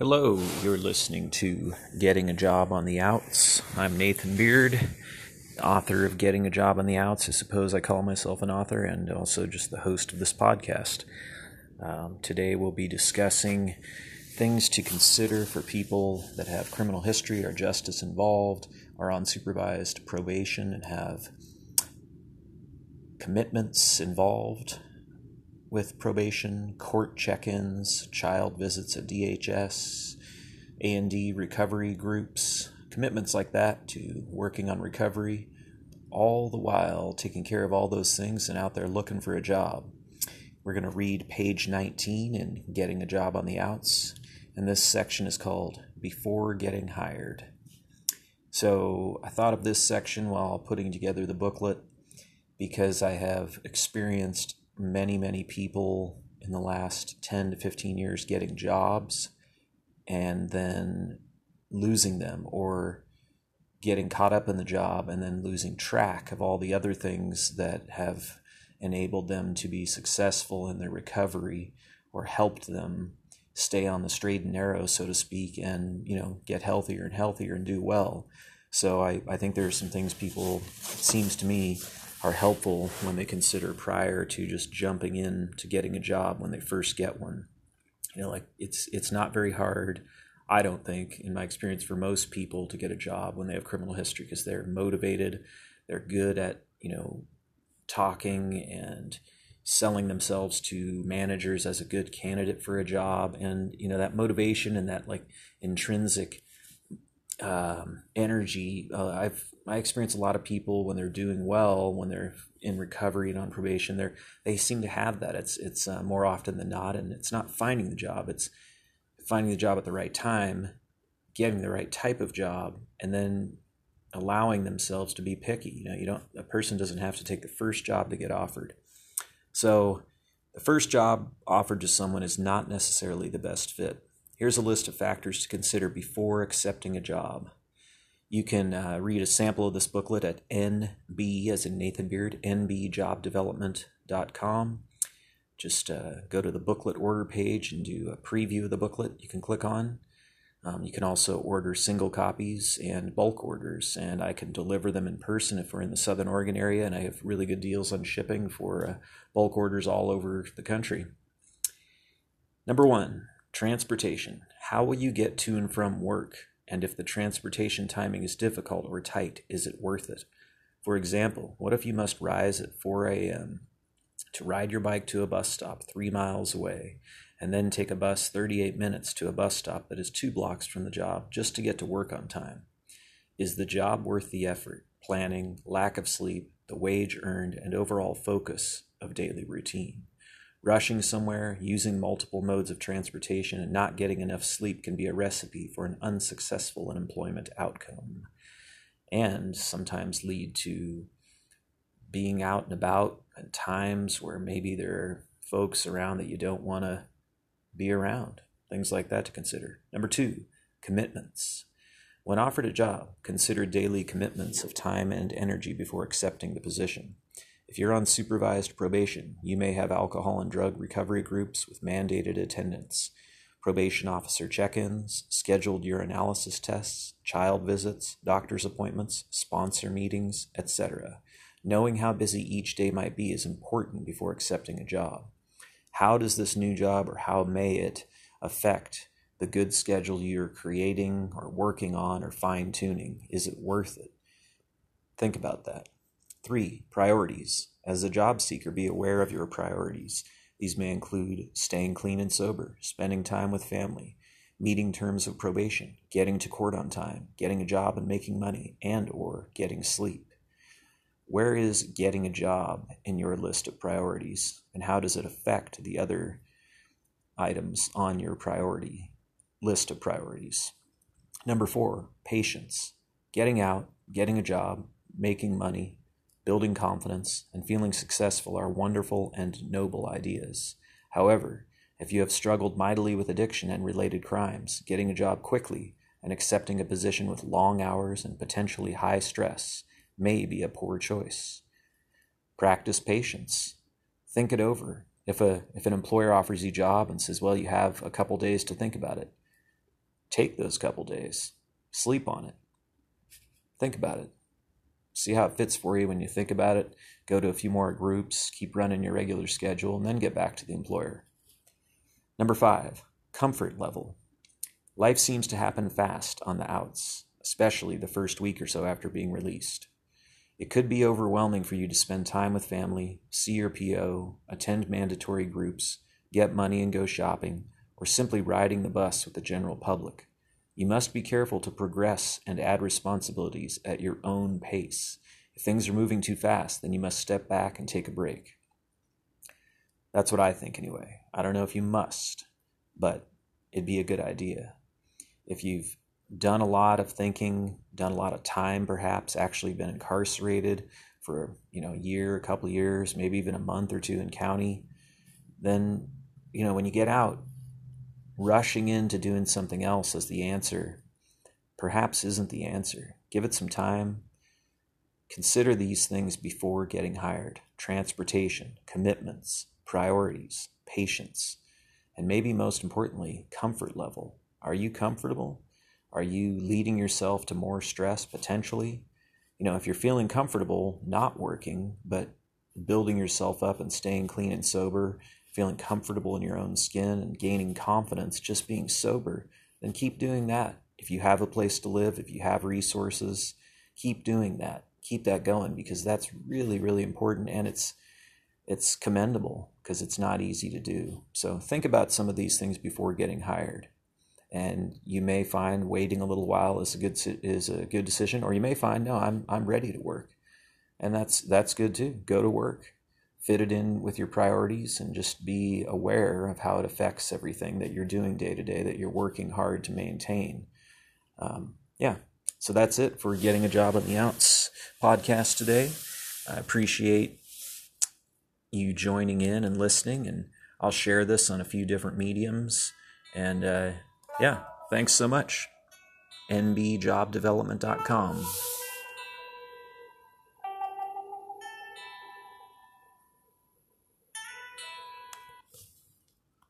Hello, you're listening to Getting a Job on the Outs. I'm Nathan Beard, author of Getting a Job on the Outs. I suppose I call myself an author and also just the host of this podcast. Um, today we'll be discussing things to consider for people that have criminal history or justice involved, are on supervised probation, and have commitments involved with probation, court check-ins, child visits at DHS, A&D recovery groups, commitments like that to working on recovery, all the while taking care of all those things and out there looking for a job. We're going to read page 19 in Getting a Job on the Outs, and this section is called Before Getting Hired. So I thought of this section while putting together the booklet because I have experienced many, many people in the last 10 to 15 years getting jobs and then losing them or getting caught up in the job and then losing track of all the other things that have enabled them to be successful in their recovery or helped them stay on the straight and narrow so to speak and you know get healthier and healthier and do well. So i, I think are some things people it seems to me are helpful when they consider prior to just jumping in to getting a job when they first get one. You know, like it's it's not very hard, I don't think, in my experience, for most people to get a job when they have criminal history because they're motivated, they're good at you know talking and selling themselves to managers as a good candidate for a job and you know that motivation and that like intrinsic um, energy. Uh, I've I experience a lot of people when they're doing well, when they're in recovery and on probation, they they seem to have that. It's it's uh, more often than not, and it's not finding the job. It's finding the job at the right time, getting the right type of job, and then allowing themselves to be picky. You know, you don't a person doesn't have to take the first job to get offered. So the first job offered to someone is not necessarily the best fit. Here's a list of factors to consider before accepting a job. You can uh, read a sample of this booklet at NB, as in Nathan Beard, nbjobdevelopment.com. Just uh, go to the booklet order page and do a preview of the booklet you can click on. Um, you can also order single copies and bulk orders, and I can deliver them in person if we're in the Southern Oregon area, and I have really good deals on shipping for uh, bulk orders all over the country. Number one, Transportation. How will you get to and from work? And if the transportation timing is difficult or tight, is it worth it? For example, what if you must rise at 4 a.m. to ride your bike to a bus stop three miles away, and then take a bus 38 minutes to a bus stop that is two blocks from the job just to get to work on time? Is the job worth the effort, planning, lack of sleep, the wage earned, and overall focus of daily routine? Rushing somewhere, using multiple modes of transportation, and not getting enough sleep can be a recipe for an unsuccessful employment outcome, and sometimes lead to being out and about at times where maybe there are folks around that you don't want to be around. Things like that to consider. Number two, commitments. When offered a job, consider daily commitments of time and energy before accepting the position. If you're on supervised probation, you may have alcohol and drug recovery groups with mandated attendance, probation officer check ins, scheduled urinalysis tests, child visits, doctor's appointments, sponsor meetings, etc. Knowing how busy each day might be is important before accepting a job. How does this new job or how may it affect the good schedule you're creating or working on or fine tuning? Is it worth it? Think about that. Three, priorities. As a job seeker, be aware of your priorities. These may include staying clean and sober, spending time with family, meeting terms of probation, getting to court on time, getting a job and making money, and or getting sleep. Where is getting a job in your list of priorities and how does it affect the other items on your priority list of priorities? Number 4, patience. Getting out, getting a job, making money, building confidence, and feeling successful are wonderful and noble ideas. However, if you have struggled mightily with addiction and related crimes, getting a job quickly and accepting a position with long hours and potentially high stress may be a poor choice. Practice patience. Think it over. If a if an employer offers you a job and says, "Well, you have a couple days to think about it," take those couple days, sleep on it, think about it, see how it fits for you when you think about it. Go to a few more groups, keep running your regular schedule, and then get back to the employer. Number five, comfort level. Life seems to happen fast on the outs, especially the first week or so after being released. It could be overwhelming for you to spend time with family, see your PO, attend mandatory groups, get money and go shopping, or simply riding the bus with the general public. You must be careful to progress and add responsibilities at your own pace. If things are moving too fast, then you must step back and take a break. That's what I think, anyway. I don't know if you must, but it'd be a good idea. If you've done a lot of thinking, done a lot of time perhaps, actually been incarcerated for you know a year, a couple years, maybe even a month or two in county, then you know when you get out, rushing into doing something else as the answer perhaps isn't the answer. Give it some time. Consider these things before getting hired transportation, commitments, priorities, patience, and maybe most importantly, comfort level. Are you comfortable? Are you leading yourself to more stress potentially? You know, if you're feeling comfortable not working, but building yourself up and staying clean and sober, feeling comfortable in your own skin and gaining confidence just being sober, then keep doing that. If you have a place to live, if you have resources, keep doing that. Keep that going because that's really, really important and it's it's commendable because it's not easy to do. So think about some of these things before getting hired and you may find waiting a little while is a good is a good decision or you may find no I'm I'm ready to work and that's that's good too go to work fit it in with your priorities and just be aware of how it affects everything that you're doing day to day that you're working hard to maintain um, yeah so that's it for getting a job on the outs podcast today i appreciate you joining in and listening and i'll share this on a few different mediums and uh, yeah, thanks so much. nbjobdevelopment.com.